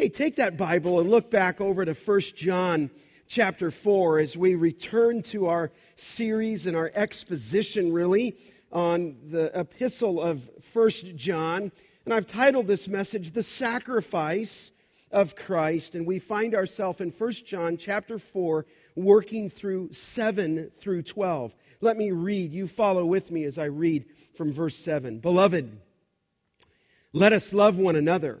Hey, take that Bible and look back over to 1 John chapter 4 as we return to our series and our exposition, really, on the epistle of 1 John. And I've titled this message, The Sacrifice of Christ. And we find ourselves in 1 John chapter 4, working through 7 through 12. Let me read. You follow with me as I read from verse 7. Beloved, let us love one another,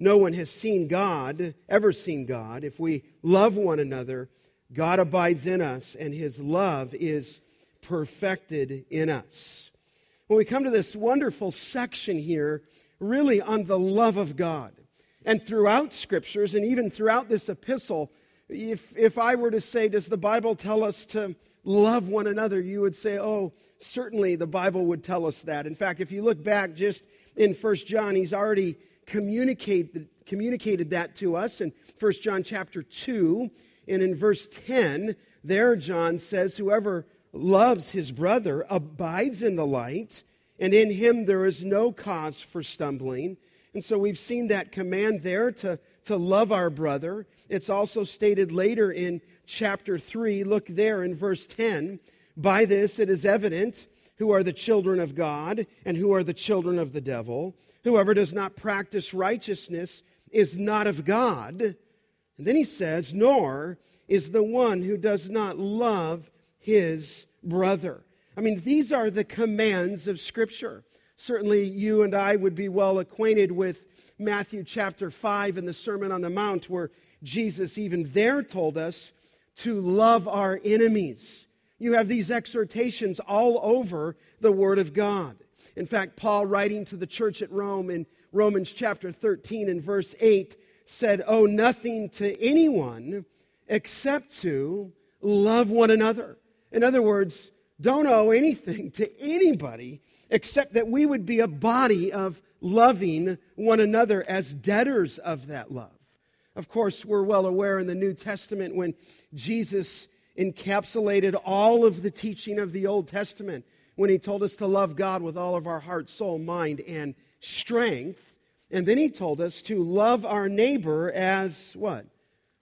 No one has seen God, ever seen God. If we love one another, God abides in us, and his love is perfected in us. When we come to this wonderful section here, really on the love of God, and throughout scriptures, and even throughout this epistle, if, if I were to say, Does the Bible tell us to love one another? You would say, Oh, certainly the Bible would tell us that. In fact, if you look back just in First John, he's already communicated, communicated that to us in 1 John chapter 2. And in verse 10, there John says, Whoever loves his brother abides in the light, and in him there is no cause for stumbling. And so we've seen that command there to, to love our brother. It's also stated later in chapter 3. Look there in verse 10. By this it is evident who are the children of God and who are the children of the devil. Whoever does not practice righteousness is not of God. And then he says, nor is the one who does not love his brother. I mean, these are the commands of Scripture. Certainly, you and I would be well acquainted with Matthew chapter 5 and the Sermon on the Mount, where Jesus even there told us to love our enemies. You have these exhortations all over the Word of God. In fact, Paul, writing to the church at Rome in Romans chapter 13 and verse 8, said, Owe nothing to anyone except to love one another. In other words, don't owe anything to anybody except that we would be a body of loving one another as debtors of that love. Of course, we're well aware in the New Testament when Jesus encapsulated all of the teaching of the Old Testament when he told us to love God with all of our heart, soul, mind, and strength. And then he told us to love our neighbor as what?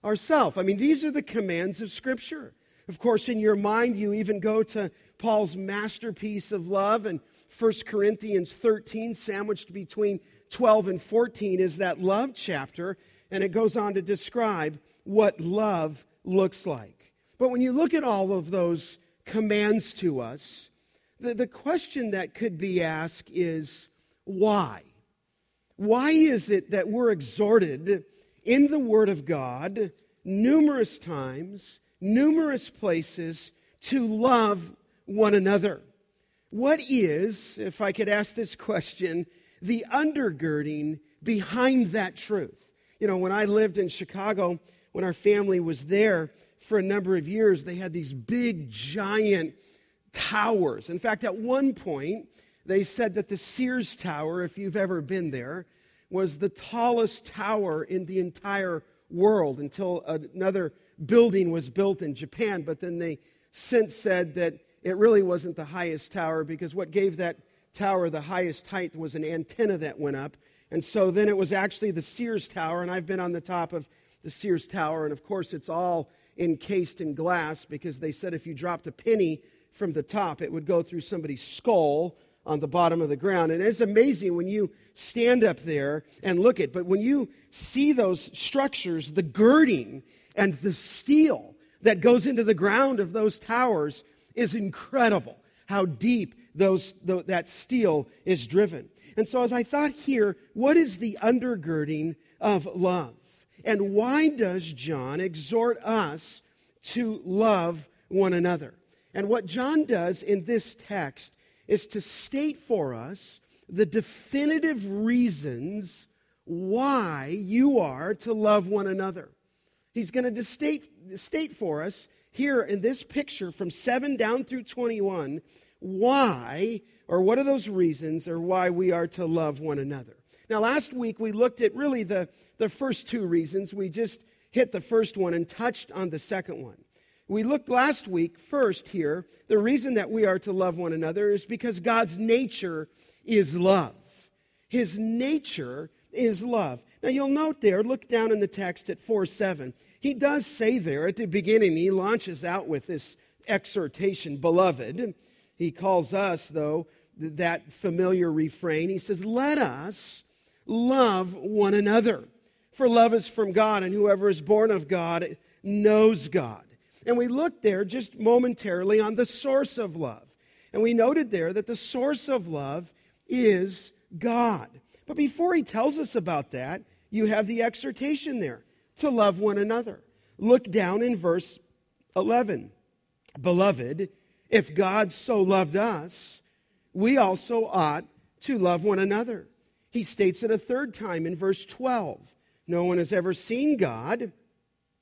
Ourself. I mean, these are the commands of Scripture. Of course, in your mind, you even go to Paul's masterpiece of love and 1 Corinthians 13, sandwiched between 12 and 14, is that love chapter, and it goes on to describe what love looks like. But when you look at all of those commands to us, the, the question that could be asked is why? Why is it that we're exhorted in the Word of God numerous times, numerous places, to love one another? What is, if I could ask this question, the undergirding behind that truth? You know, when I lived in Chicago, when our family was there for a number of years, they had these big, giant towers. In fact, at one point, they said that the Sears Tower, if you've ever been there, was the tallest tower in the entire world until another building was built in Japan. But then they since said that it really wasn't the highest tower because what gave that tower the highest height was an antenna that went up. And so then it was actually the Sears Tower, and I've been on the top of the Sears Tower, and of course it's all encased in glass because they said if you dropped a penny from the top, it would go through somebody's skull on the bottom of the ground. And it's amazing when you stand up there and look at, but when you see those structures, the girding and the steel that goes into the ground of those towers is incredible. How deep those, the, that steel is driven. And so, as I thought here, what is the undergirding of love? And why does John exhort us to love one another? And what John does in this text is to state for us the definitive reasons why you are to love one another. He's going to state, state for us here in this picture from 7 down through 21 why, or what are those reasons, or why we are to love one another. Now, last week we looked at really the, the first two reasons. We just hit the first one and touched on the second one. We looked last week first here. The reason that we are to love one another is because God's nature is love. His nature is love. Now you'll note there, look down in the text at 4 7. He does say there at the beginning, he launches out with this exhortation, beloved. He calls us, though, that familiar refrain. He says, Let us love one another. For love is from God, and whoever is born of God knows God. And we looked there just momentarily on the source of love. And we noted there that the source of love is God. But before he tells us about that, you have the exhortation there to love one another. Look down in verse 11. Beloved, if God so loved us, we also ought to love one another. He states it a third time in verse 12. No one has ever seen God.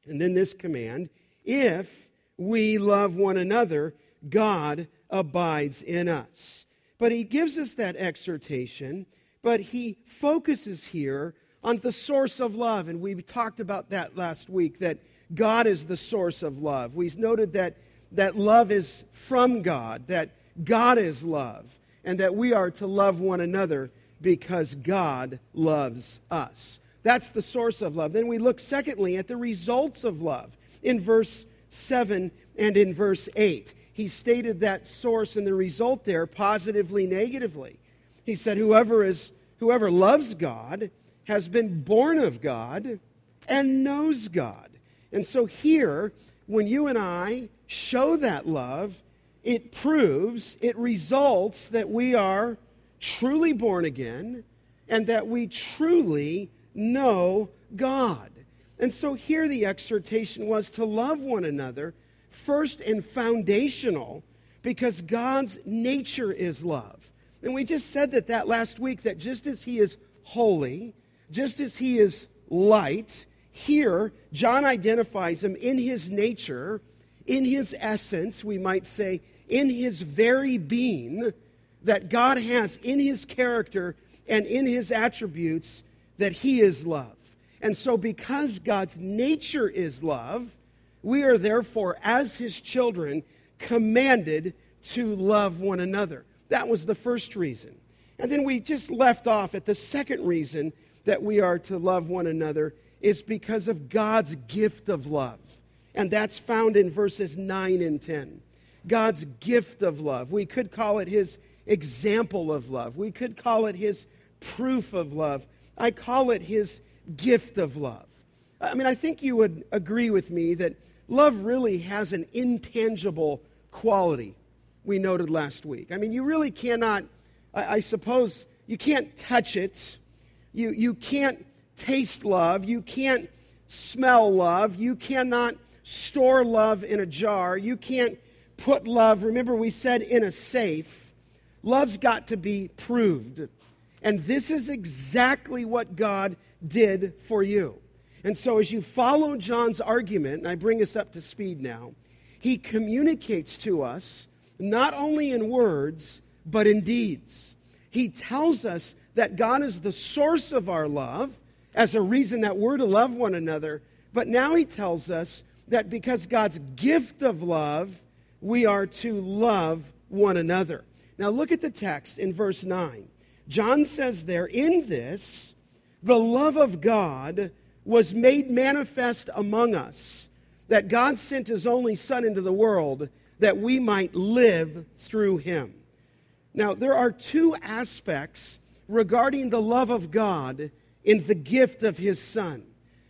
And then this command if we love one another, God abides in us. But he gives us that exhortation, but he focuses here on the source of love. And we talked about that last week that God is the source of love. We noted that, that love is from God, that God is love, and that we are to love one another because God loves us. That's the source of love. Then we look, secondly, at the results of love in verse 7 and in verse 8. He stated that source and the result there positively, negatively. He said, Whoever, is, whoever loves God has been born of God and knows God. And so here, when you and I show that love, it proves, it results that we are truly born again and that we truly know God. And so here the exhortation was to love one another, first and foundational, because God's nature is love. And we just said that that last week that just as he is holy, just as he is light, here, John identifies him in his nature, in his essence, we might say, in his very being, that God has in his character and in his attributes that he is love. And so, because God's nature is love, we are therefore, as his children, commanded to love one another. That was the first reason. And then we just left off at the second reason that we are to love one another, is because of God's gift of love. And that's found in verses 9 and 10. God's gift of love. We could call it his example of love. We could call it his proof of love. I call it his gift of love. I mean, I think you would agree with me that love really has an intangible quality we noted last week. I mean, you really cannot, I, I suppose, you can't touch it. You, you can't taste love. You can't smell love. You cannot store love in a jar. You can't put love, remember, we said in a safe. Love's got to be proved. And this is exactly what God did for you. And so, as you follow John's argument, and I bring us up to speed now, he communicates to us not only in words, but in deeds. He tells us that God is the source of our love, as a reason that we're to love one another. But now he tells us that because God's gift of love, we are to love one another. Now look at the text in verse 9. John says there, in this, the love of God was made manifest among us, that God sent his only Son into the world that we might live through him. Now, there are two aspects regarding the love of God in the gift of his Son.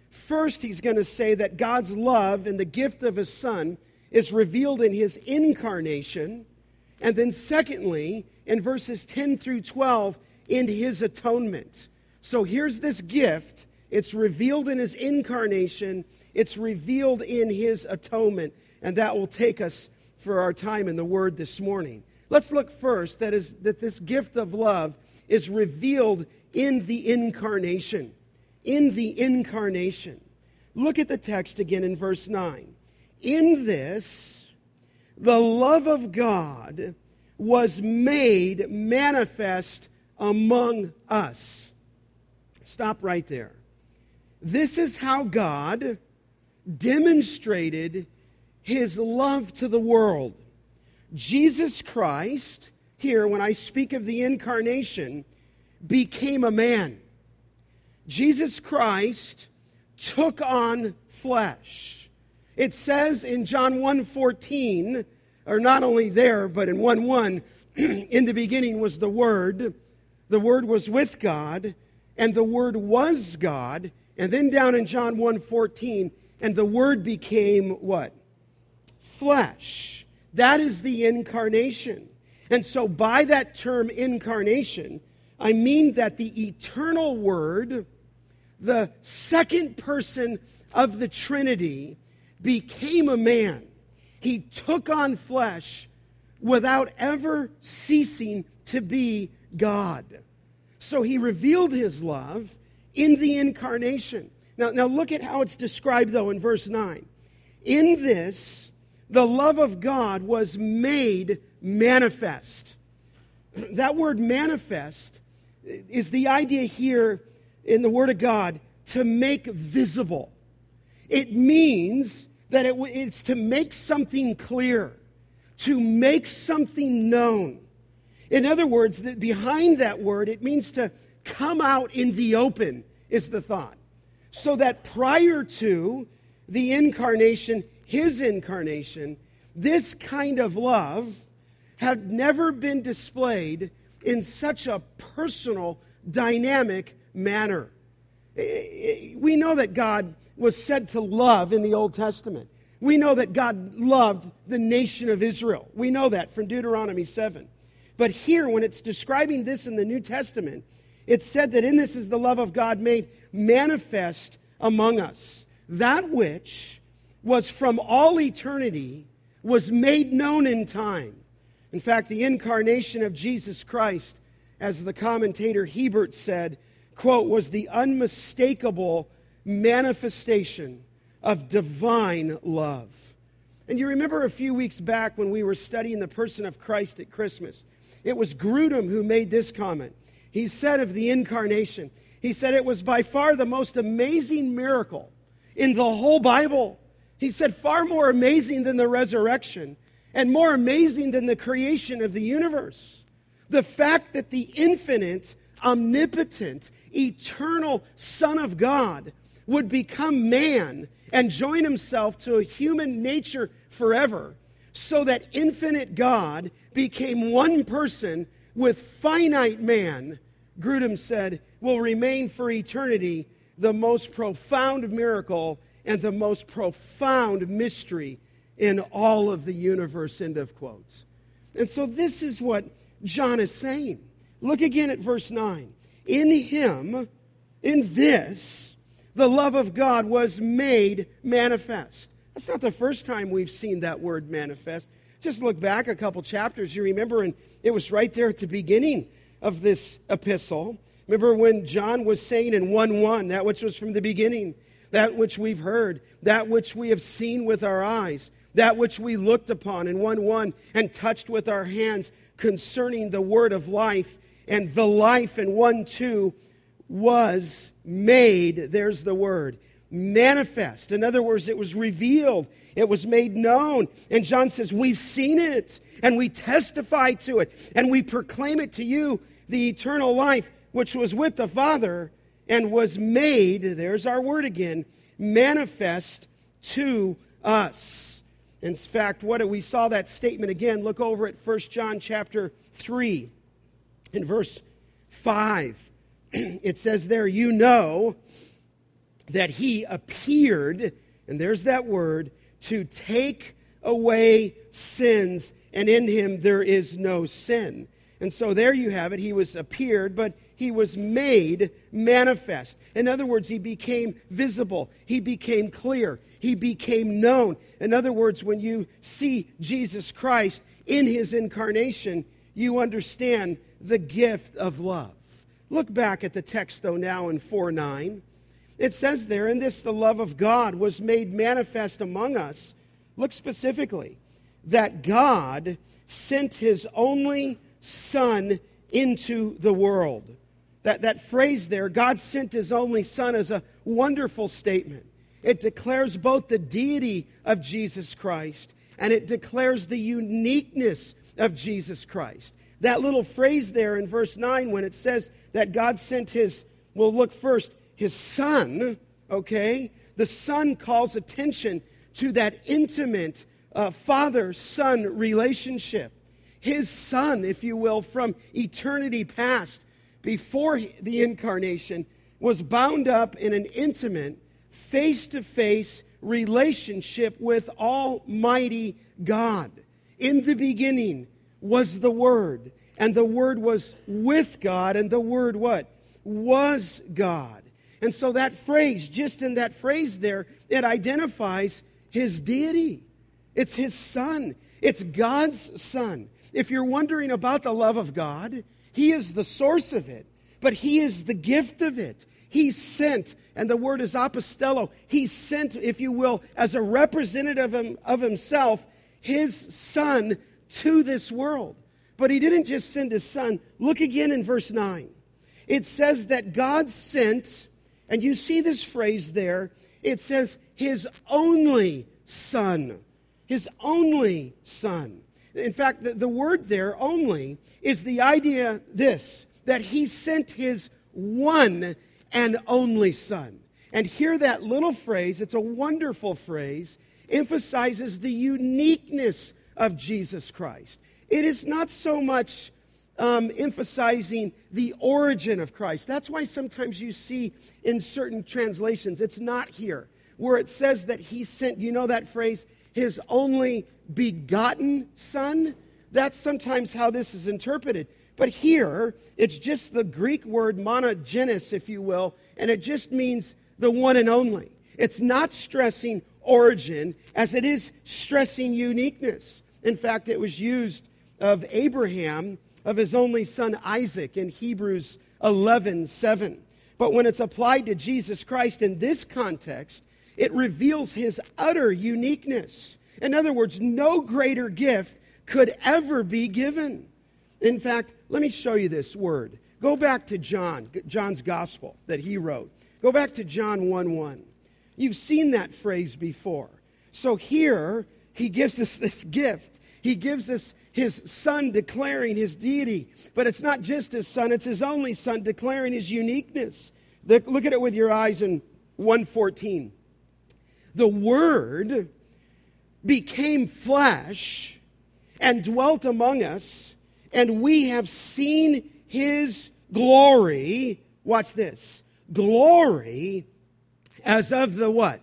First, he's going to say that God's love and the gift of his Son is revealed in his incarnation. And then, secondly, in verses 10 through 12, in his atonement. So here's this gift. It's revealed in his incarnation, it's revealed in his atonement. And that will take us for our time in the Word this morning. Let's look first that is that this gift of love is revealed in the incarnation. in the incarnation. Look at the text again in verse 9. In this, the love of God was made manifest among us. Stop right there. This is how God demonstrated his love to the world. Jesus Christ, here, when I speak of the incarnation, became a man. Jesus Christ took on flesh. It says in John 1:14, or not only there, but in 1 1, in the beginning was the Word, the Word was with God, and the Word was God. And then down in John 1 14, and the Word became what? Flesh. That is the incarnation. And so, by that term incarnation, I mean that the eternal Word, the second person of the Trinity, became a man. He took on flesh without ever ceasing to be God. So he revealed his love in the incarnation. Now, now look at how it's described, though, in verse 9. In this, the love of God was made manifest. That word manifest is the idea here in the Word of God to make visible. It means that it, it's to make something clear, to make something known. In other words, that behind that word, it means to come out in the open, is the thought. So that prior to the incarnation, his incarnation, this kind of love had never been displayed in such a personal, dynamic manner. We know that God was said to love in the Old Testament. We know that God loved the nation of Israel. We know that from Deuteronomy 7. But here, when it's describing this in the New Testament, it said that in this is the love of God made manifest among us. That which was from all eternity was made known in time. In fact, the incarnation of Jesus Christ, as the commentator Hiebert said, quote, was the unmistakable manifestation of divine love. And you remember a few weeks back when we were studying the person of Christ at Christmas, it was Grudem who made this comment. He said of the incarnation, he said it was by far the most amazing miracle in the whole Bible. He said, far more amazing than the resurrection and more amazing than the creation of the universe. The fact that the infinite, omnipotent, eternal Son of God would become man and join himself to a human nature forever, so that infinite God became one person with finite man, Grudem said, will remain for eternity the most profound miracle and the most profound mystery in all of the universe. End of quotes. And so this is what John is saying. Look again at verse 9. In him, in this, the love of God was made manifest. That's not the first time we've seen that word manifest. Just look back a couple chapters. You remember, and it was right there at the beginning of this epistle. Remember when John was saying in 1 1, that which was from the beginning, that which we've heard, that which we have seen with our eyes, that which we looked upon in 1 1 and touched with our hands concerning the word of life, and the life in 1 2 was made, there's the word, manifest. In other words, it was revealed, it was made known. And John says, We've seen it, and we testify to it, and we proclaim it to you, the eternal life which was with the Father and was made, there's our word again, manifest to us. In fact, what we saw that statement again. Look over at 1 John chapter 3 in verse 5. it says there, You know that he appeared, and there's that word, to take away sins, and in him there is no sin. And so there you have it. He was appeared, but he was made manifest. In other words, he became visible. He became clear. He became known. In other words, when you see Jesus Christ in his incarnation, you understand the gift of love. Look back at the text, though, now in 4 9. It says there, in this the love of God was made manifest among us. Look specifically, that God sent his only Son into the world. That, that phrase there, God sent his only Son, is a wonderful statement. It declares both the deity of Jesus Christ and it declares the uniqueness of Jesus Christ. That little phrase there in verse 9, when it says that God sent his, well, look first, his Son, okay? The Son calls attention to that intimate uh, father son relationship. His Son, if you will, from eternity past, before the incarnation, was bound up in an intimate, face to face relationship with Almighty God. In the beginning was the Word, and the Word was with God, and the Word what? Was God. And so that phrase, just in that phrase there, it identifies his deity. It's his son. It's God's son. If you're wondering about the love of God, he is the source of it, but he is the gift of it. He sent, and the word is apostello. He sent, if you will, as a representative of himself, his son to this world. But he didn't just send his son. Look again in verse 9. It says that God sent and you see this phrase there. It says, his only son. His only son. In fact, the, the word there, only, is the idea this that he sent his one and only son. And hear that little phrase, it's a wonderful phrase, emphasizes the uniqueness of Jesus Christ. It is not so much um, emphasizing the origin of Christ. That's why sometimes you see in certain translations, it's not here, where it says that he sent, you know that phrase, his only begotten son? That's sometimes how this is interpreted. But here, it's just the Greek word monogenes, if you will, and it just means the one and only. It's not stressing origin as it is stressing uniqueness. In fact, it was used of Abraham of his only son Isaac in Hebrews 11 7. But when it's applied to Jesus Christ in this context, it reveals his utter uniqueness. In other words, no greater gift could ever be given. In fact, let me show you this word. Go back to John, John's gospel that he wrote. Go back to John 1 1. You've seen that phrase before. So here, he gives us this gift. He gives us his son declaring his deity. But it's not just his son, it's his only son declaring his uniqueness. Look at it with your eyes in 114. The Word became flesh and dwelt among us, and we have seen his glory. Watch this glory as of the what?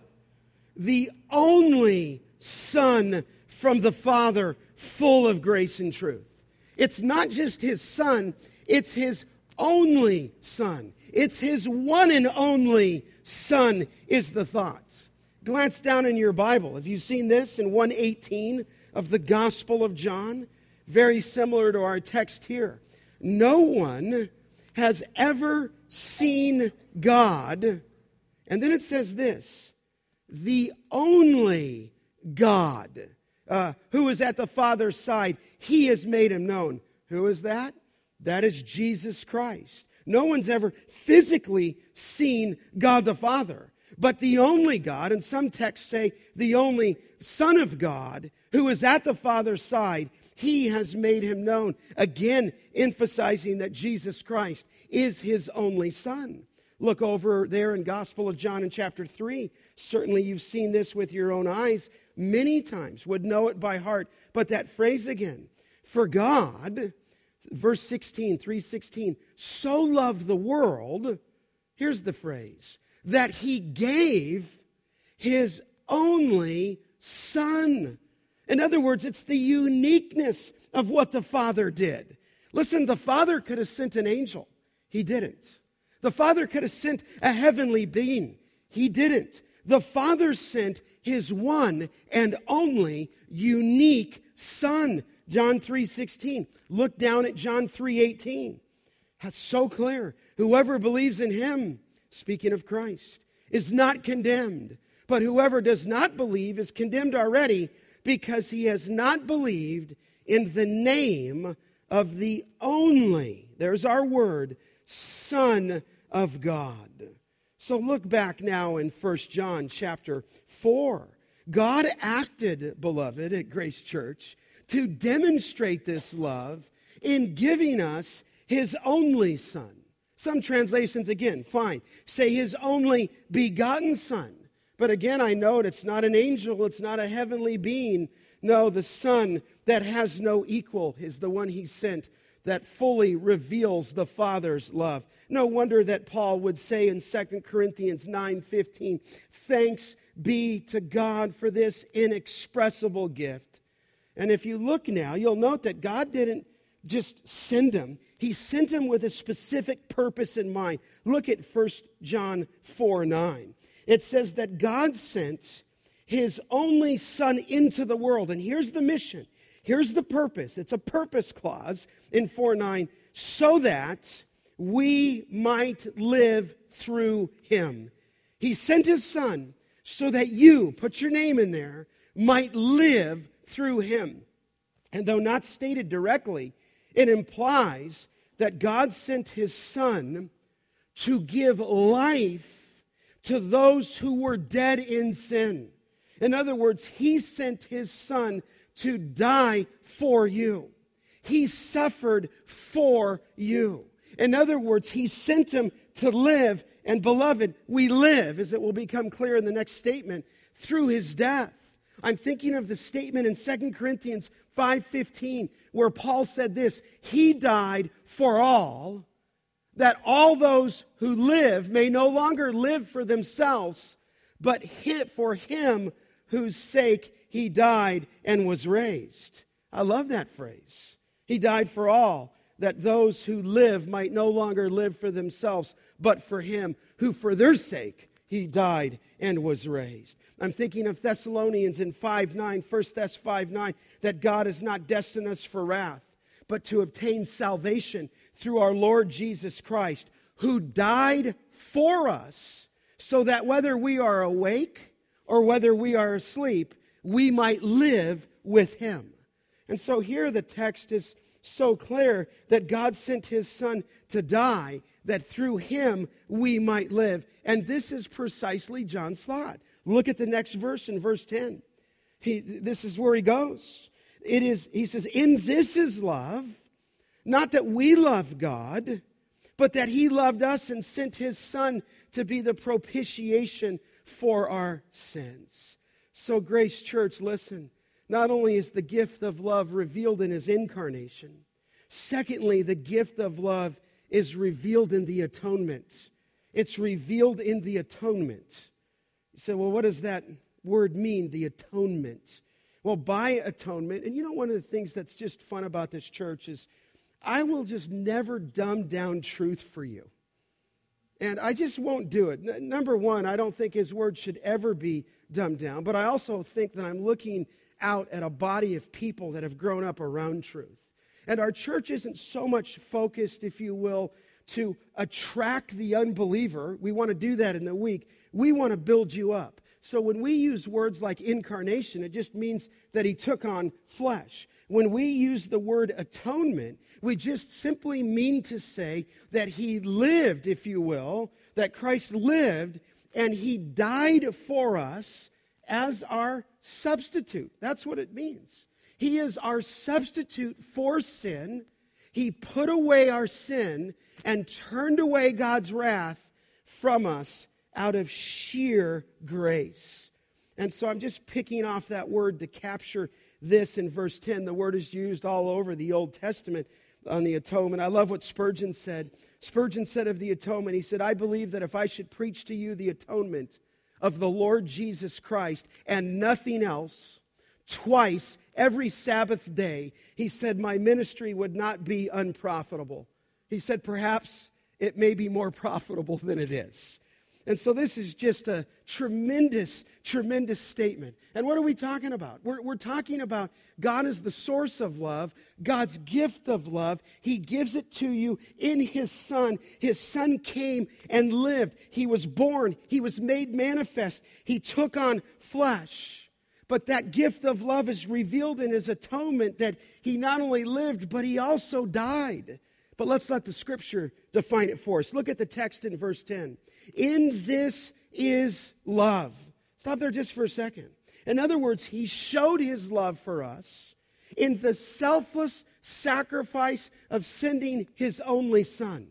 The only Son from the Father full of grace and truth. It's not just his son, it's his only son. It's his one and only son, is the thoughts. Glance down in your Bible. Have you seen this in 118 of the Gospel of John? Very similar to our text here. No one has ever seen God. And then it says this the only God uh, who is at the Father's side, he has made him known. Who is that? That is Jesus Christ. No one's ever physically seen God the Father, but the only God, and some texts say the only Son of God, who is at the Father's side, he has made him known. Again, emphasizing that Jesus Christ is his only Son. Look over there in Gospel of John in chapter 3. Certainly you've seen this with your own eyes many times, would know it by heart. But that phrase again, for God, verse 16, 316, so loved the world, here's the phrase, that he gave his only son. In other words, it's the uniqueness of what the Father did. Listen, the Father could have sent an angel. He didn't. The Father could have sent a heavenly being. He didn't. The Father sent his one and only unique son. John 3:16. Look down at John 3:18. That's so clear. Whoever believes in him, speaking of Christ, is not condemned. But whoever does not believe is condemned already because he has not believed in the name of the only, there's our word, Son of God. So look back now in 1 John chapter 4. God acted, beloved, at Grace Church to demonstrate this love in giving us his only Son. Some translations, again, fine, say his only begotten Son. But again, I note it's not an angel, it's not a heavenly being. No, the Son that has no equal is the one he sent that fully reveals the Father's love. No wonder that Paul would say in 2 Corinthians 9:15, "Thanks be to God for this inexpressible gift." And if you look now, you'll note that God didn't just send him. He sent him with a specific purpose in mind. Look at 1 John 4 9. It says that God sent his only son into the world. And here's the mission. Here's the purpose. It's a purpose clause in 4 9, so that we might live through him. He sent his son so that you, put your name in there, might live through him. And though not stated directly, it implies that God sent his son to give life to those who were dead in sin. In other words, he sent his son to die for you. He suffered for you. In other words, he sent him to live, and beloved, we live, as it will become clear in the next statement, through his death. I'm thinking of the statement in 2 Corinthians 5:15 where Paul said this, he died for all that all those who live may no longer live for themselves, but hit for him whose sake he died and was raised. I love that phrase. He died for all, that those who live might no longer live for themselves, but for him who for their sake he died and was raised. I'm thinking of Thessalonians in 5 9, 1 Thess 5 9, that God has not destined us for wrath, but to obtain salvation through our Lord Jesus Christ, who died for us, so that whether we are awake or whether we are asleep, we might live with him. And so here the text is so clear that God sent his son to die, that through him we might live. And this is precisely John's thought. Look at the next verse in verse 10. He, this is where he goes. It is, he says, In this is love, not that we love God, but that he loved us and sent his son to be the propitiation for our sins. So, Grace Church, listen. Not only is the gift of love revealed in his incarnation, secondly, the gift of love is revealed in the atonement. It's revealed in the atonement. You say, well, what does that word mean, the atonement? Well, by atonement, and you know, one of the things that's just fun about this church is I will just never dumb down truth for you. And I just won't do it. N- number one, I don't think his word should ever be dumbed down, but I also think that I'm looking out at a body of people that have grown up around truth. And our church isn't so much focused, if you will, to attract the unbeliever. We want to do that in the week. We want to build you up. So when we use words like incarnation, it just means that he took on flesh. When we use the word atonement, we just simply mean to say that he lived, if you will, that Christ lived and he died for us as our substitute. That's what it means. He is our substitute for sin. He put away our sin and turned away God's wrath from us out of sheer grace. And so I'm just picking off that word to capture this in verse 10. The word is used all over the Old Testament on the atonement. I love what Spurgeon said. Spurgeon said of the atonement, he said, I believe that if I should preach to you the atonement of the Lord Jesus Christ and nothing else, twice every Sabbath day, he said, my ministry would not be unprofitable. He said, perhaps it may be more profitable than it is. And so this is just a tremendous, tremendous statement. And what are we talking about? We're, we're talking about God is the source of love, God's gift of love. He gives it to you in His Son. His Son came and lived. He was born, He was made manifest, He took on flesh. But that gift of love is revealed in His atonement that He not only lived, but He also died. But let's let the scripture define it for us. Look at the text in verse 10. In this is love. Stop there just for a second. In other words, he showed his love for us in the selfless sacrifice of sending his only son.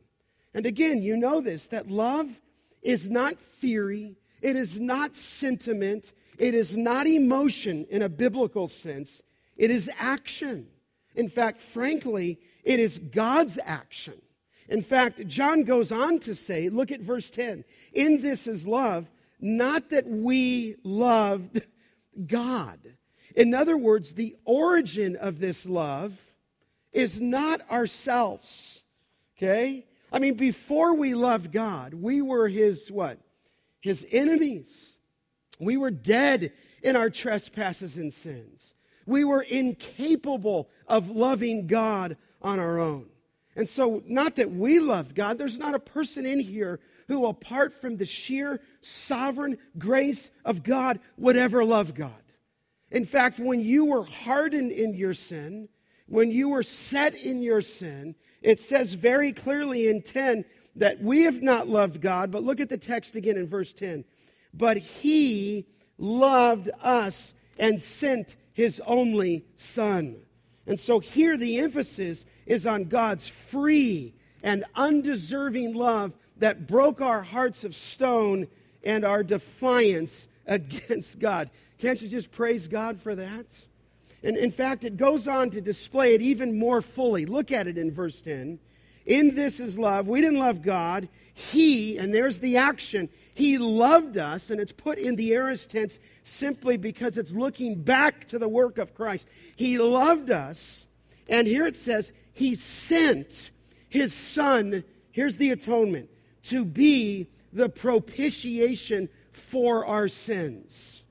And again, you know this that love is not theory, it is not sentiment, it is not emotion in a biblical sense, it is action. In fact, frankly, it is God's action. In fact, John goes on to say, look at verse 10 In this is love, not that we loved God. In other words, the origin of this love is not ourselves. Okay? I mean, before we loved God, we were his what? His enemies. We were dead in our trespasses and sins. We were incapable of loving God on our own. And so, not that we loved God, there's not a person in here who, apart from the sheer sovereign grace of God, would ever love God. In fact, when you were hardened in your sin, when you were set in your sin, it says very clearly in 10 that we have not loved God, but look at the text again in verse 10. But he loved us and sent his only son. And so here the emphasis is on God's free and undeserving love that broke our hearts of stone and our defiance against God. Can't you just praise God for that? And in fact, it goes on to display it even more fully. Look at it in verse 10. In this is love. We didn't love God. He, and there's the action, He loved us, and it's put in the aorist tense simply because it's looking back to the work of Christ. He loved us, and here it says, He sent His Son, here's the atonement, to be the propitiation for our sins.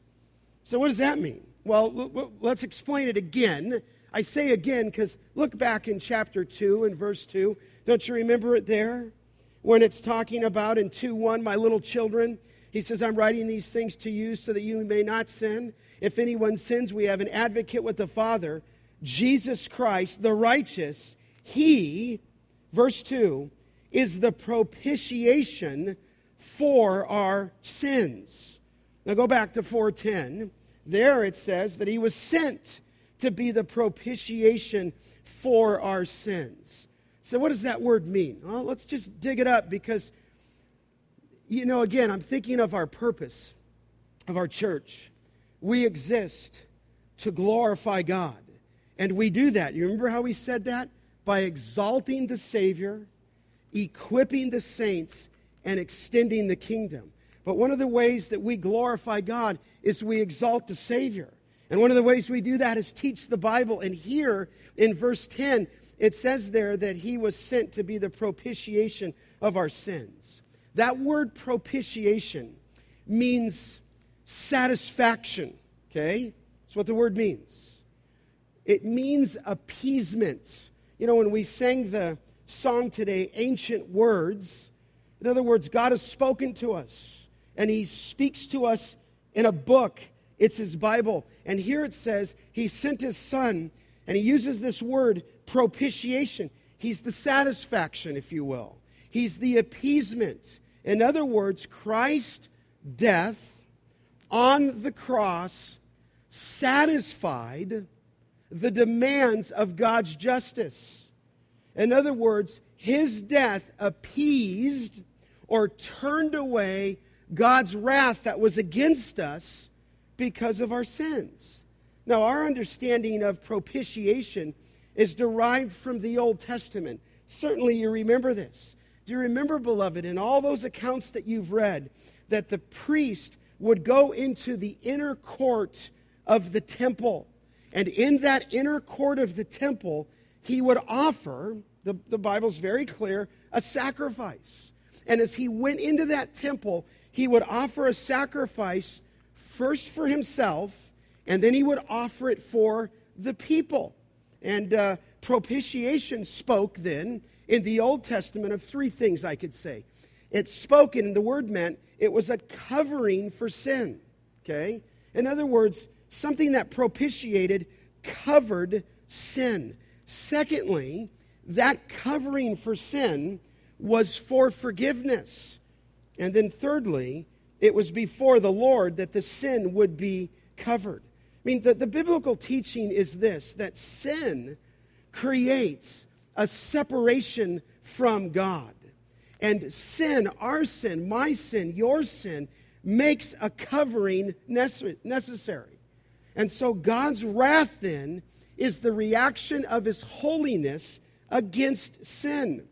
So, what does that mean? Well, let's explain it again. I say again because look back in chapter 2 and verse 2. Don't you remember it there? When it's talking about in 2 1, my little children, he says, I'm writing these things to you so that you may not sin. If anyone sins, we have an advocate with the Father, Jesus Christ, the righteous. He, verse 2, is the propitiation for our sins. Now go back to 410. There it says that he was sent to be the propitiation for our sins. So, what does that word mean? Well, let's just dig it up because, you know, again, I'm thinking of our purpose of our church. We exist to glorify God. And we do that. You remember how we said that? By exalting the Savior, equipping the saints, and extending the kingdom. But one of the ways that we glorify God is we exalt the Savior. And one of the ways we do that is teach the Bible. And here in verse 10, it says there that he was sent to be the propitiation of our sins. That word propitiation means satisfaction, okay? That's what the word means. It means appeasement. You know, when we sang the song today, Ancient Words, in other words, God has spoken to us, and He speaks to us in a book. It's His Bible. And here it says, He sent His Son, and He uses this word, propitiation. He's the satisfaction, if you will. He's the appeasement. In other words, Christ's death on the cross satisfied the demands of God's justice. In other words, his death appeased or turned away God's wrath that was against us because of our sins. Now, our understanding of propitiation is derived from the Old Testament. Certainly, you remember this. Do you remember, beloved, in all those accounts that you've read, that the priest would go into the inner court of the temple? And in that inner court of the temple, he would offer, the, the Bible's very clear, a sacrifice. And as he went into that temple, he would offer a sacrifice first for himself, and then he would offer it for the people. And uh, propitiation spoke then in the Old Testament of three things, I could say. It spoke, and the word meant it was a covering for sin. Okay? In other words, something that propitiated covered sin. Secondly, that covering for sin was for forgiveness. And then thirdly, it was before the Lord that the sin would be covered. I mean, the, the biblical teaching is this that sin creates a separation from God. And sin, our sin, my sin, your sin, makes a covering necessary. And so God's wrath then is the reaction of his holiness against sin.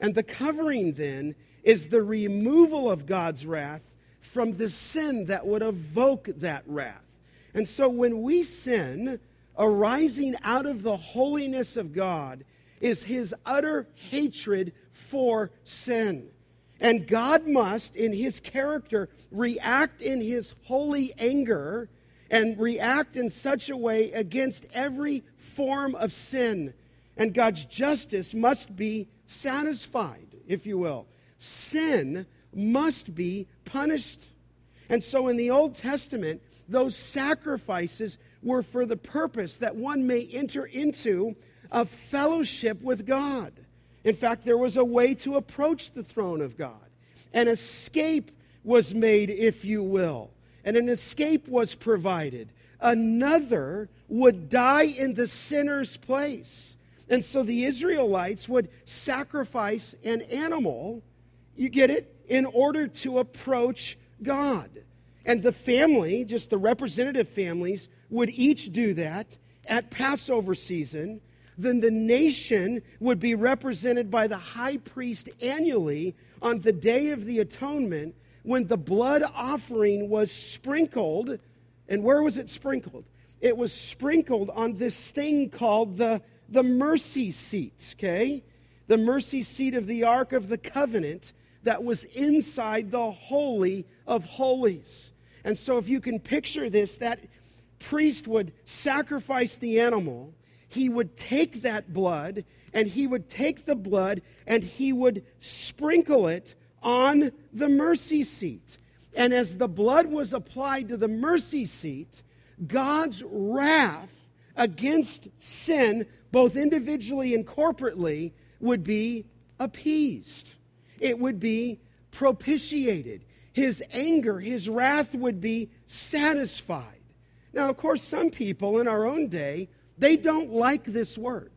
And the covering then is the removal of God's wrath from the sin that would evoke that wrath. And so when we sin, arising out of the holiness of God is his utter hatred for sin. And God must, in his character, react in his holy anger and react in such a way against every form of sin. And God's justice must be satisfied, if you will. Sin must be punished. And so in the Old Testament, those sacrifices were for the purpose that one may enter into a fellowship with God. In fact, there was a way to approach the throne of God. An escape was made, if you will, and an escape was provided. Another would die in the sinner's place. And so the Israelites would sacrifice an animal, you get it, in order to approach God. And the family, just the representative families, would each do that at Passover season. Then the nation would be represented by the high priest annually on the Day of the Atonement when the blood offering was sprinkled. And where was it sprinkled? It was sprinkled on this thing called the, the mercy seat, okay? The mercy seat of the Ark of the Covenant that was inside the Holy of Holies. And so, if you can picture this, that priest would sacrifice the animal, he would take that blood, and he would take the blood and he would sprinkle it on the mercy seat. And as the blood was applied to the mercy seat, God's wrath against sin, both individually and corporately, would be appeased. It would be propitiated his anger, his wrath would be satisfied. Now, of course, some people in our own day, they don't like this word.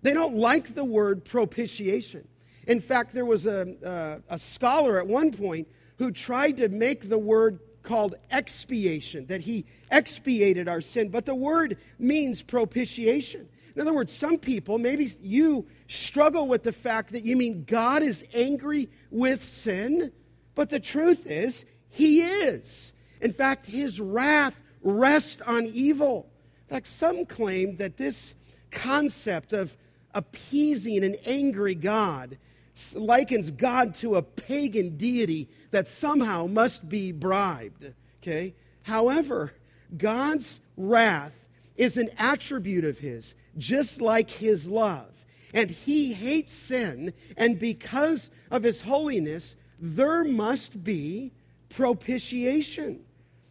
They don't like the word propitiation. In fact, there was a, a, a scholar at one point who tried to make the word called expiation, that he expiated our sin, but the word means propitiation. In other words, some people, maybe you struggle with the fact that you mean God is angry with sin. But the truth is, he is. In fact, his wrath rests on evil. In fact, some claim that this concept of appeasing an angry God likens God to a pagan deity that somehow must be bribed. Okay? However, God's wrath is an attribute of his, just like his love. And he hates sin, and because of his holiness, there must be propitiation.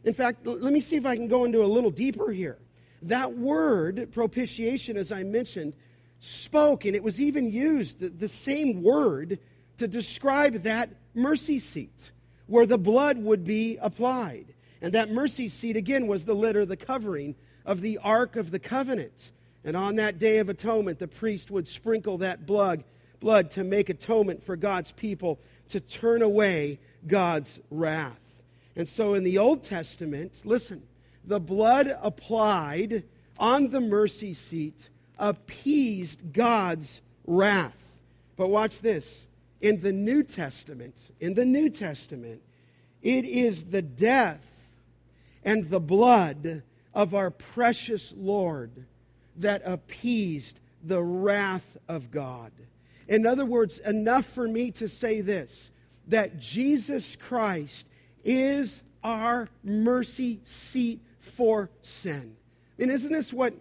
In fact, let me see if I can go into a little deeper here. That word, propitiation, as I mentioned, spoke, and it was even used, the, the same word, to describe that mercy seat where the blood would be applied. And that mercy seat, again, was the litter, the covering of the Ark of the Covenant. And on that day of atonement, the priest would sprinkle that blood, blood to make atonement for God's people to turn away God's wrath. And so in the Old Testament, listen, the blood applied on the mercy seat appeased God's wrath. But watch this. In the New Testament, in the New Testament, it is the death and the blood of our precious Lord that appeased the wrath of God. In other words, enough for me to say this that Jesus Christ is our mercy seat for sin. And isn't this what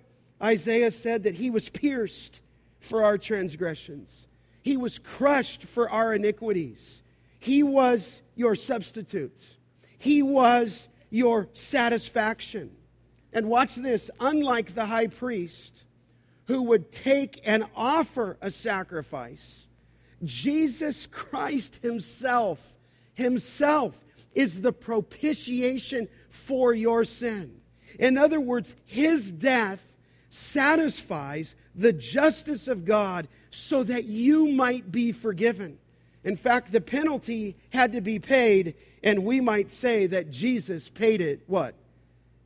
Isaiah said? That he was pierced for our transgressions, he was crushed for our iniquities. He was your substitute, he was your satisfaction. And watch this unlike the high priest who would take and offer a sacrifice, Jesus Christ Himself, Himself is the propitiation for your sin. In other words, His death satisfies the justice of God so that you might be forgiven. In fact, the penalty had to be paid, and we might say that Jesus paid it what?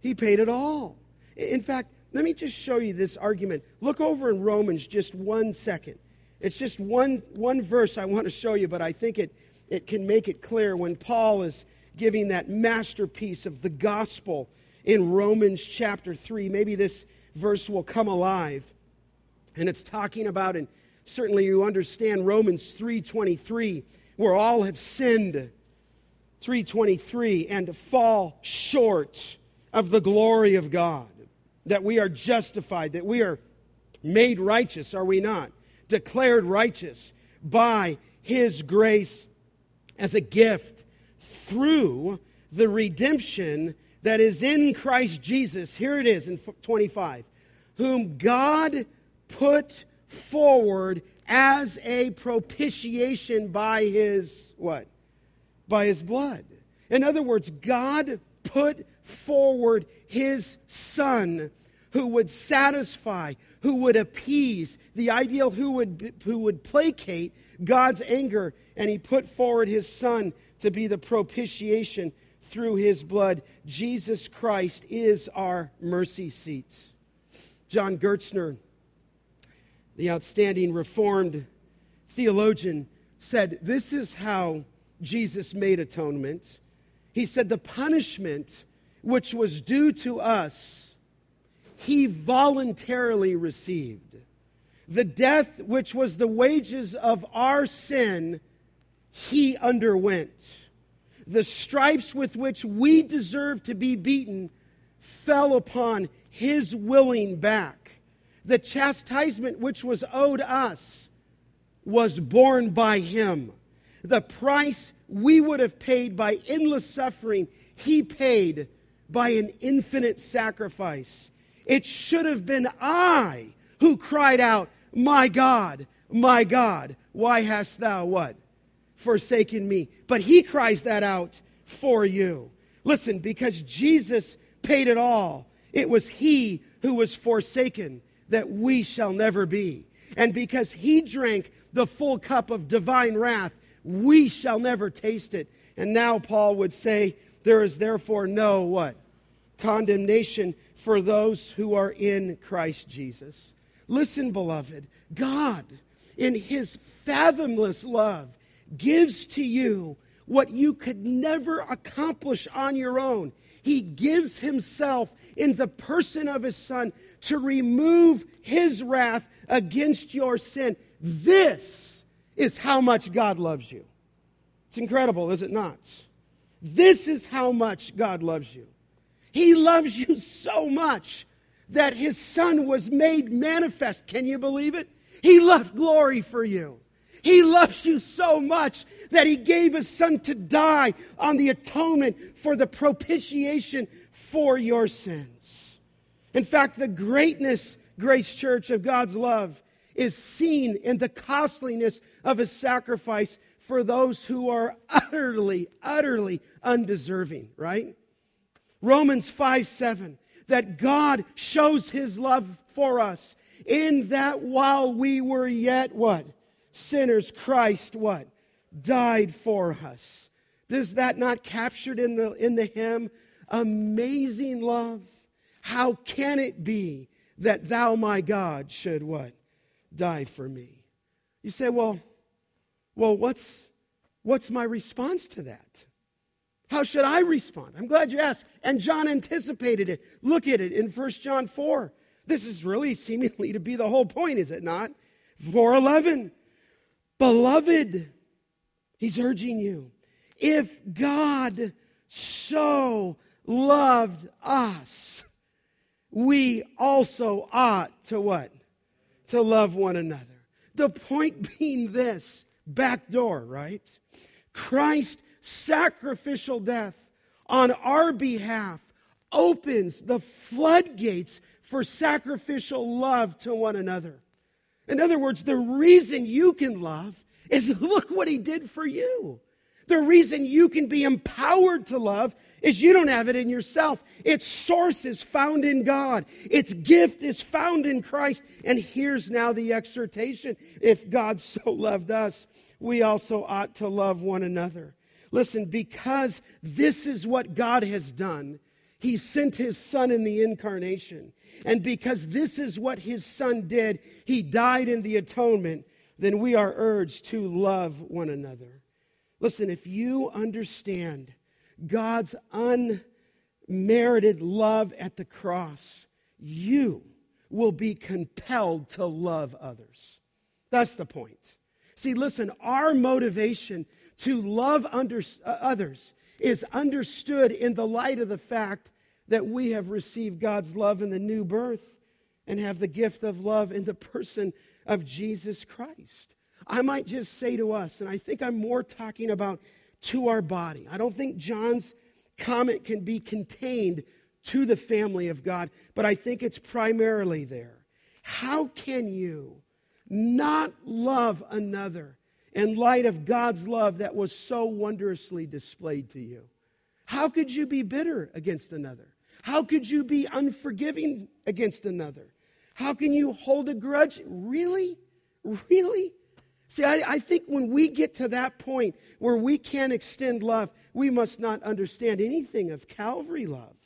He paid it all. In fact, let me just show you this argument. Look over in Romans just one second. It's just one, one verse I want to show you, but I think it, it can make it clear when Paul is giving that masterpiece of the gospel in Romans chapter 3. Maybe this verse will come alive. And it's talking about, and certainly you understand Romans 3.23, where all have sinned. 3.23, and fall short of the glory of God that we are justified, that we are made righteous, are we not? Declared righteous by His grace as a gift through the redemption that is in Christ Jesus. Here it is in 25. Whom God put forward as a propitiation by his what? By his blood. In other words, God put forward his son who would satisfy, who would appease, the ideal who would, who would placate God's anger. And he put forward his son to be the propitiation through his blood. Jesus Christ is our mercy seats. John Gerstner, the outstanding Reformed theologian, said, This is how Jesus made atonement. He said, The punishment which was due to us, he voluntarily received. The death which was the wages of our sin, he underwent. The stripes with which we deserve to be beaten fell upon his willing back. The chastisement which was owed us was borne by him. The price we would have paid by endless suffering, he paid by an infinite sacrifice. It should have been I who cried out, My God, my God, why hast thou what? Forsaken me. But he cries that out for you. Listen, because Jesus paid it all, it was he who was forsaken that we shall never be. And because he drank the full cup of divine wrath, we shall never taste it. And now Paul would say, There is therefore no what? Condemnation for those who are in Christ Jesus. Listen, beloved, God, in his fathomless love, gives to you what you could never accomplish on your own. He gives himself in the person of his son to remove his wrath against your sin. This is how much God loves you. It's incredible, is it not? This is how much God loves you. He loves you so much that his son was made manifest. Can you believe it? He left glory for you. He loves you so much that he gave his son to die on the atonement for the propitiation for your sins. In fact, the greatness, Grace Church, of God's love is seen in the costliness of his sacrifice for those who are utterly, utterly undeserving, right? Romans 5 7, that God shows his love for us in that while we were yet what? Sinners, Christ what? Died for us. Is that not captured in the, in the hymn? Amazing love. How can it be that thou, my God, should what? Die for me. You say, well, well, what's, what's my response to that? How should I respond? I'm glad you asked. And John anticipated it. Look at it in 1 John 4. This is really seemingly to be the whole point, is it not? 411. Beloved, He's urging you. If God so loved us, we also ought to what? To love one another. The point being this back door, right? Christ's sacrificial death on our behalf opens the floodgates for sacrificial love to one another. In other words, the reason you can love is look what he did for you. The reason you can be empowered to love is you don't have it in yourself. Its source is found in God. Its gift is found in Christ. And here's now the exhortation. If God so loved us, we also ought to love one another. Listen, because this is what God has done, He sent His Son in the incarnation. And because this is what His Son did, He died in the atonement, then we are urged to love one another. Listen, if you understand God's unmerited love at the cross, you will be compelled to love others. That's the point. See, listen, our motivation to love under, uh, others is understood in the light of the fact that we have received God's love in the new birth and have the gift of love in the person of Jesus Christ. I might just say to us, and I think I'm more talking about to our body. I don't think John's comment can be contained to the family of God, but I think it's primarily there. How can you not love another in light of God's love that was so wondrously displayed to you? How could you be bitter against another? How could you be unforgiving against another? How can you hold a grudge? Really? Really? See, I, I, think when we get to that point where we can't extend love, we must not understand anything of Calvary love.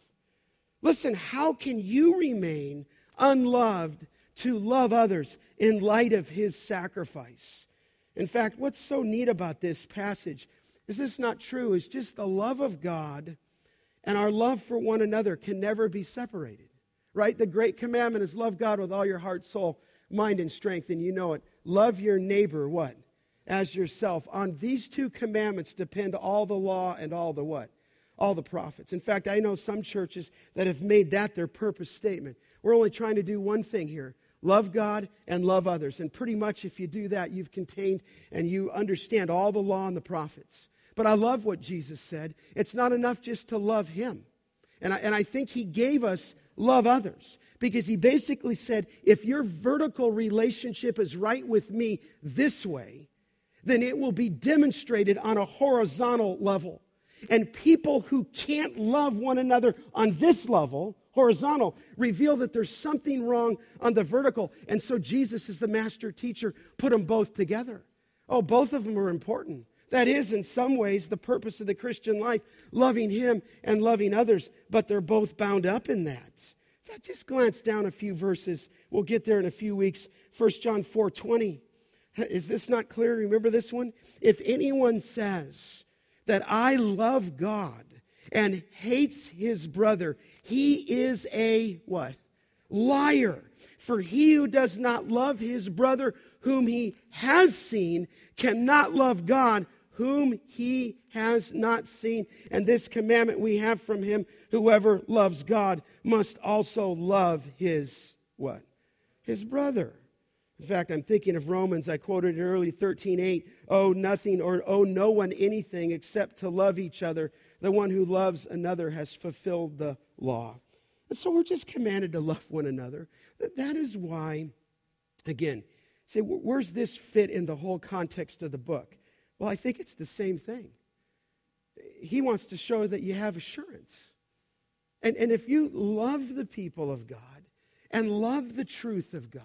Listen, how can you remain unloved to love others in light of his sacrifice? In fact, what's so neat about this passage is this not true? It's just the love of God and our love for one another can never be separated. Right? The great commandment is love God with all your heart, soul, mind, and strength, and you know it. Love your neighbor, what? As yourself. On these two commandments depend all the law and all the what? All the prophets. In fact, I know some churches that have made that their purpose statement. We're only trying to do one thing here love God and love others. And pretty much, if you do that, you've contained and you understand all the law and the prophets. But I love what Jesus said. It's not enough just to love Him. And I, and I think He gave us love others because He basically said, if your vertical relationship is right with me this way, then it will be demonstrated on a horizontal level. And people who can't love one another on this level horizontal, reveal that there's something wrong on the vertical. And so Jesus, is the master teacher, put them both together. Oh, both of them are important. That is, in some ways, the purpose of the Christian life, loving Him and loving others, but they're both bound up in that. In fact, just glance down a few verses. We'll get there in a few weeks. 1 John 4 20. Is this not clear? Remember this one? If anyone says that I love God and hates his brother, he is a what? Liar. For he who does not love his brother whom he has seen cannot love God whom he has not seen. And this commandment we have from him whoever loves God must also love his what? His brother. In fact, I'm thinking of Romans. I quoted it early, 13:8. Owe nothing or owe no one anything except to love each other. The one who loves another has fulfilled the law. And so we're just commanded to love one another. That is why, again, say, where's this fit in the whole context of the book? Well, I think it's the same thing. He wants to show that you have assurance. And, and if you love the people of God and love the truth of God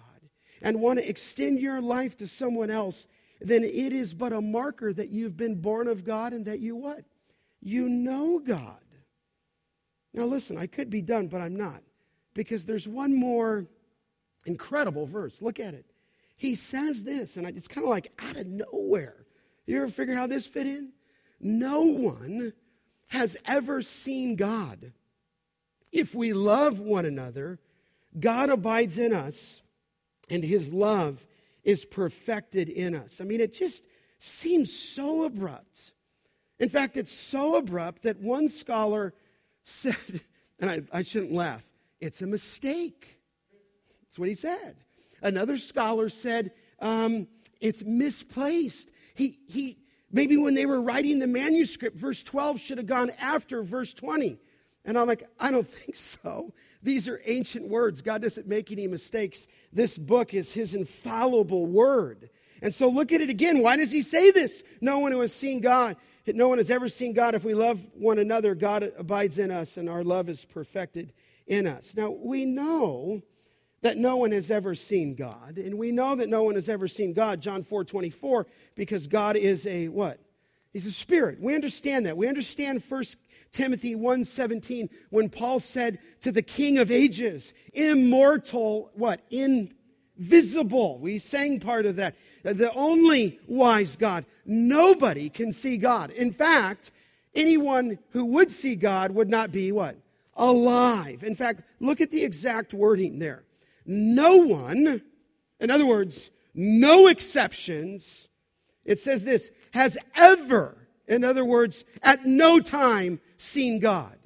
and want to extend your life to someone else, then it is but a marker that you've been born of God and that you what? You know God. Now, listen, I could be done, but I'm not. Because there's one more incredible verse. Look at it. He says this, and it's kind of like out of nowhere. You ever figure how this fit in? No one has ever seen God. If we love one another, God abides in us, and his love is perfected in us. I mean, it just seems so abrupt. In fact, it's so abrupt that one scholar said, and I, I shouldn't laugh, it's a mistake. That's what he said. Another scholar said, um, it's misplaced. He, he, maybe when they were writing the manuscript, verse 12 should have gone after verse 20. And I'm like, I don't think so. These are ancient words. God doesn't make any mistakes. This book is his infallible word. And so look at it again. Why does he say this? No one who has seen God, no one has ever seen God. If we love one another, God abides in us and our love is perfected in us. Now, we know that no one has ever seen God. And we know that no one has ever seen God, John 4 24, because God is a what? He's a spirit. We understand that. We understand 1 Timothy 1:17 when Paul said to the king of ages, immortal, what? Invisible. We sang part of that. The only wise God. Nobody can see God. In fact, anyone who would see God would not be what? Alive. In fact, look at the exact wording there. No one, in other words, no exceptions, it says this, has ever, in other words, at no time seen God.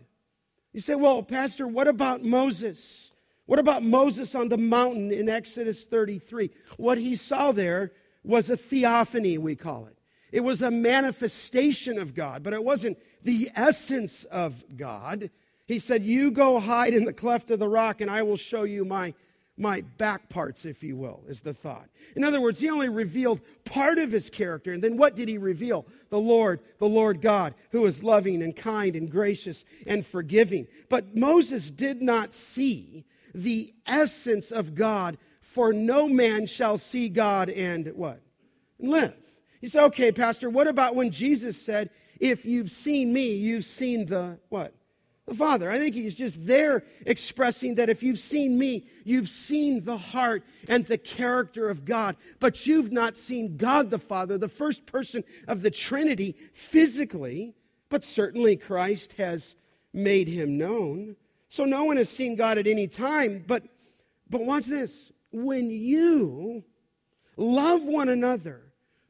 You say, well, Pastor, what about Moses? What about Moses on the mountain in Exodus 33? What he saw there was a theophany, we call it. It was a manifestation of God, but it wasn't the essence of God. He said, You go hide in the cleft of the rock, and I will show you my my back parts, if you will, is the thought. In other words, he only revealed part of his character. And then what did he reveal? The Lord, the Lord God, who is loving and kind and gracious and forgiving. But Moses did not see the essence of God, for no man shall see God and what? live. You say, okay, Pastor, what about when Jesus said, if you've seen me, you've seen the what? the Father. I think he's just there expressing that if you've seen me, you've seen the heart and the character of God, but you've not seen God the Father, the first person of the Trinity, physically, but certainly Christ has made him known. So no one has seen God at any time, but but watch this. When you love one another,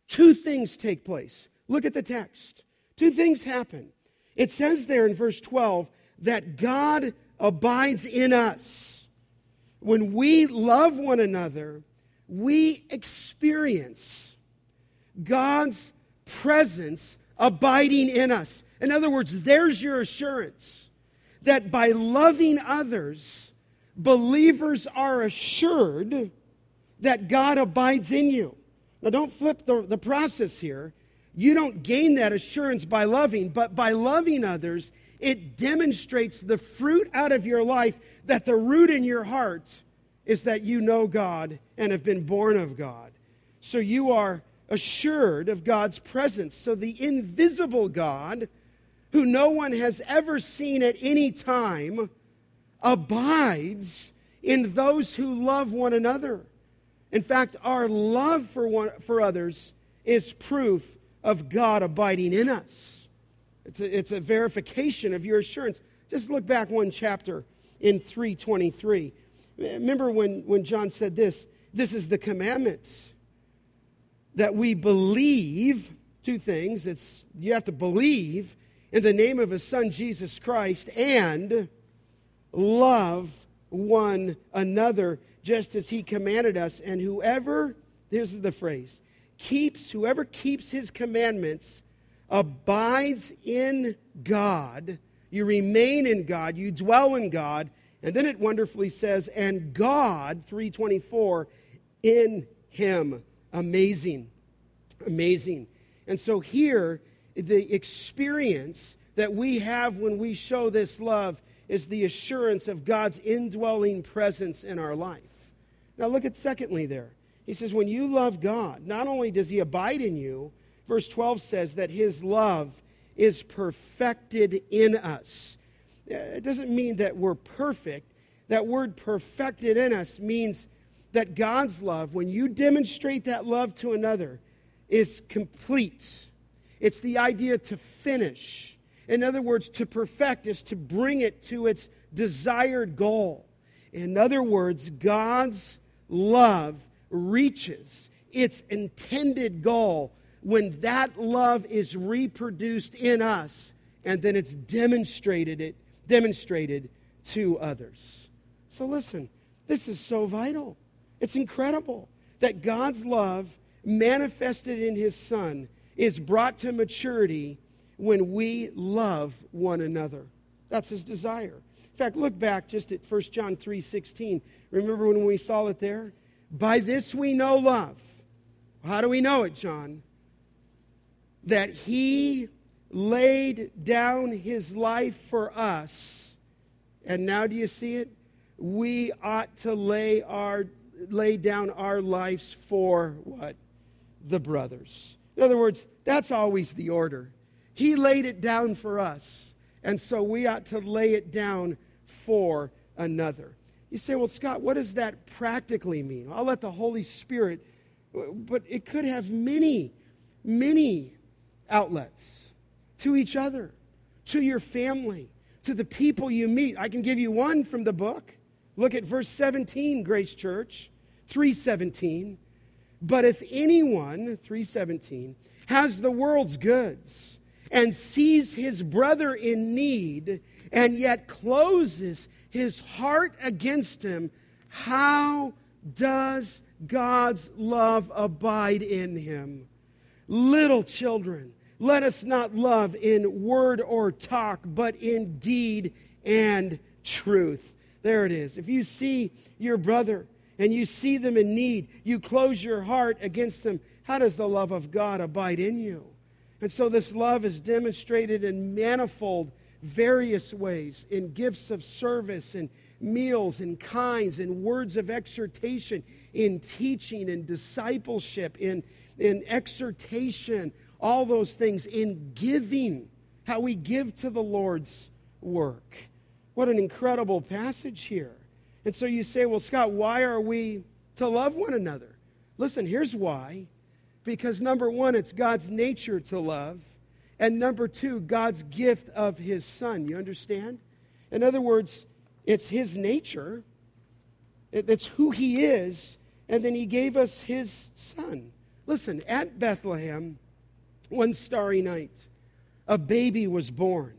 two things take place. Look at the text. Two things happen. It says there in verse 12, that God abides in us. When we love one another, we experience God's presence abiding in us. In other words, there's your assurance that by loving others, believers are assured that God abides in you. Now, don't flip the, the process here. You don't gain that assurance by loving, but by loving others, it demonstrates the fruit out of your life that the root in your heart is that you know God and have been born of God. So you are assured of God's presence. So the invisible God, who no one has ever seen at any time, abides in those who love one another. In fact, our love for, one, for others is proof of God abiding in us. It's a, it's a verification of your assurance. Just look back one chapter in 323. Remember when, when John said this? This is the commandments that we believe two things. It's you have to believe in the name of his son Jesus Christ and love one another just as he commanded us. And whoever, here's the phrase, keeps, whoever keeps his commandments abides in God, you remain in God, you dwell in God, and then it wonderfully says, and God, 324, in him. Amazing. Amazing. And so here, the experience that we have when we show this love is the assurance of God's indwelling presence in our life. Now, look at secondly there. He says, when you love God, not only does he abide in you, Verse 12 says that his love is perfected in us. It doesn't mean that we're perfect. That word perfected in us means that God's love, when you demonstrate that love to another, is complete. It's the idea to finish. In other words, to perfect is to bring it to its desired goal. In other words, God's love reaches its intended goal when that love is reproduced in us and then it's demonstrated it demonstrated to others. So listen, this is so vital. It's incredible that God's love manifested in his son is brought to maturity when we love one another. That's his desire. In fact, look back just at 1 John 3:16. Remember when we saw it there? By this we know love. How do we know it, John? That he laid down his life for us. And now do you see it? We ought to lay our lay down our lives for what? The brothers. In other words, that's always the order. He laid it down for us, and so we ought to lay it down for another. You say, well, Scott, what does that practically mean? I'll let the Holy Spirit, but it could have many, many outlets to each other, to your family, to the people you meet. I can give you one from the book. Look at verse 17, Grace Church, 317. But if anyone, 317, has the world's goods, and sees his brother in need and yet closes his heart against him, how does God's love abide in him? Little children, let us not love in word or talk, but in deed and truth. There it is. If you see your brother and you see them in need, you close your heart against them. How does the love of God abide in you? And so this love is demonstrated in manifold, various ways in gifts of service and meals and kinds, in words of exhortation, in teaching and discipleship, in, in exhortation, all those things, in giving, how we give to the Lord's work. What an incredible passage here. And so you say, well, Scott, why are we to love one another? Listen, here's why because number one, it's God's nature to love. And number two, God's gift of his son. You understand? In other words, it's his nature, it's who he is, and then he gave us his son. Listen, at Bethlehem, one starry night, a baby was born,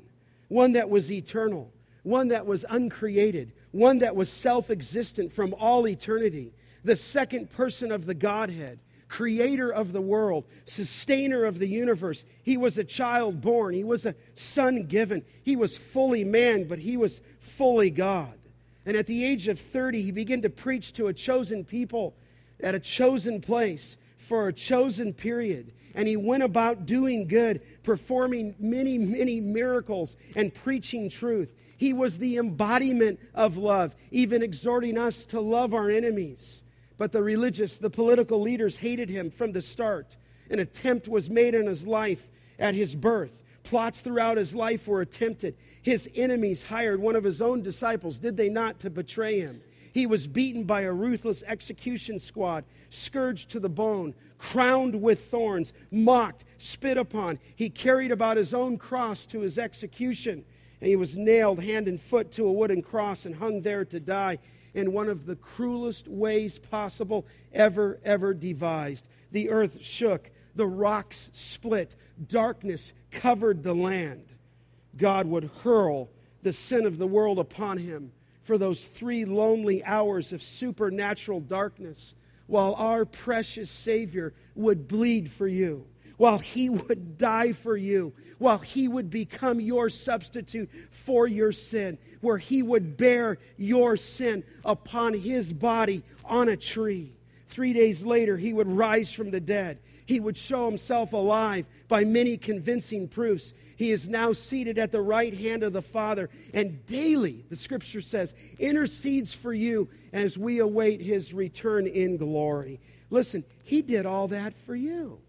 one that was eternal, one that was uncreated, one that was self existent from all eternity, the second person of the Godhead creator of the world, sustainer of the universe. He was a child born, he was a son given. He was fully man, but he was fully God. And at the age of 30, he began to preach to a chosen people at a chosen place for a chosen period. And he went about doing good, performing many, many miracles, and preaching truth. He was the embodiment of love, even exhorting us to love our enemies. But the religious, the political leaders hated him from the start. An attempt was made on his life at his birth. Plots throughout his life were attempted. His enemies hired one of his own disciples, did they not, to betray him? He was beaten by a ruthless execution squad, scourged to the bone, crowned with thorns, mocked, spit upon. He carried about his own cross to his execution, and he was nailed hand and foot to a wooden cross and hung there to die in one of the cruelest ways possible ever, ever devised. The earth shook, the rocks split, darkness covered the land. God would hurl the sin of the world upon him for those three lonely hours of supernatural darkness, while our precious Savior would bleed for you while he would die for you, while he would become your substitute for your sin, where he would bear your sin upon his body on a tree. Three days later, he would rise from the dead. He would show himself alive by many convincing proofs. He is now seated at the right hand of the Father, and daily, the scripture says, intercedes for you as we await his return in glory. Listen, he did all that for you.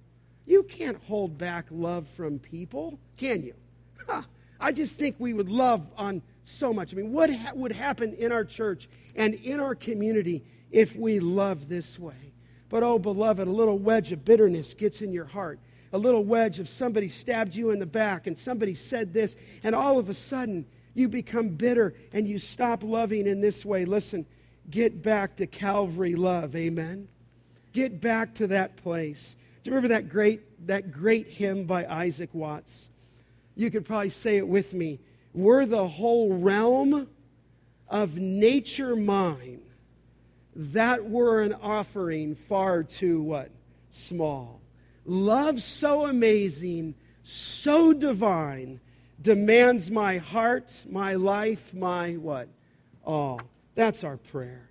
You can't hold back love from people, can you? Huh. I just think we would love on so much. I mean, what ha- would happen in our church and in our community if we love this way? But oh, beloved, a little wedge of bitterness gets in your heart. A little wedge of somebody stabbed you in the back and somebody said this, and all of a sudden you become bitter and you stop loving in this way. Listen, get back to Calvary love. Amen. Get back to that place. Do you remember that great that great hymn by Isaac Watts. You could probably say it with me. Were the whole realm of nature mine, that were an offering far too what? Small. Love so amazing, so divine, demands my heart, my life, my what? All. That's our prayer.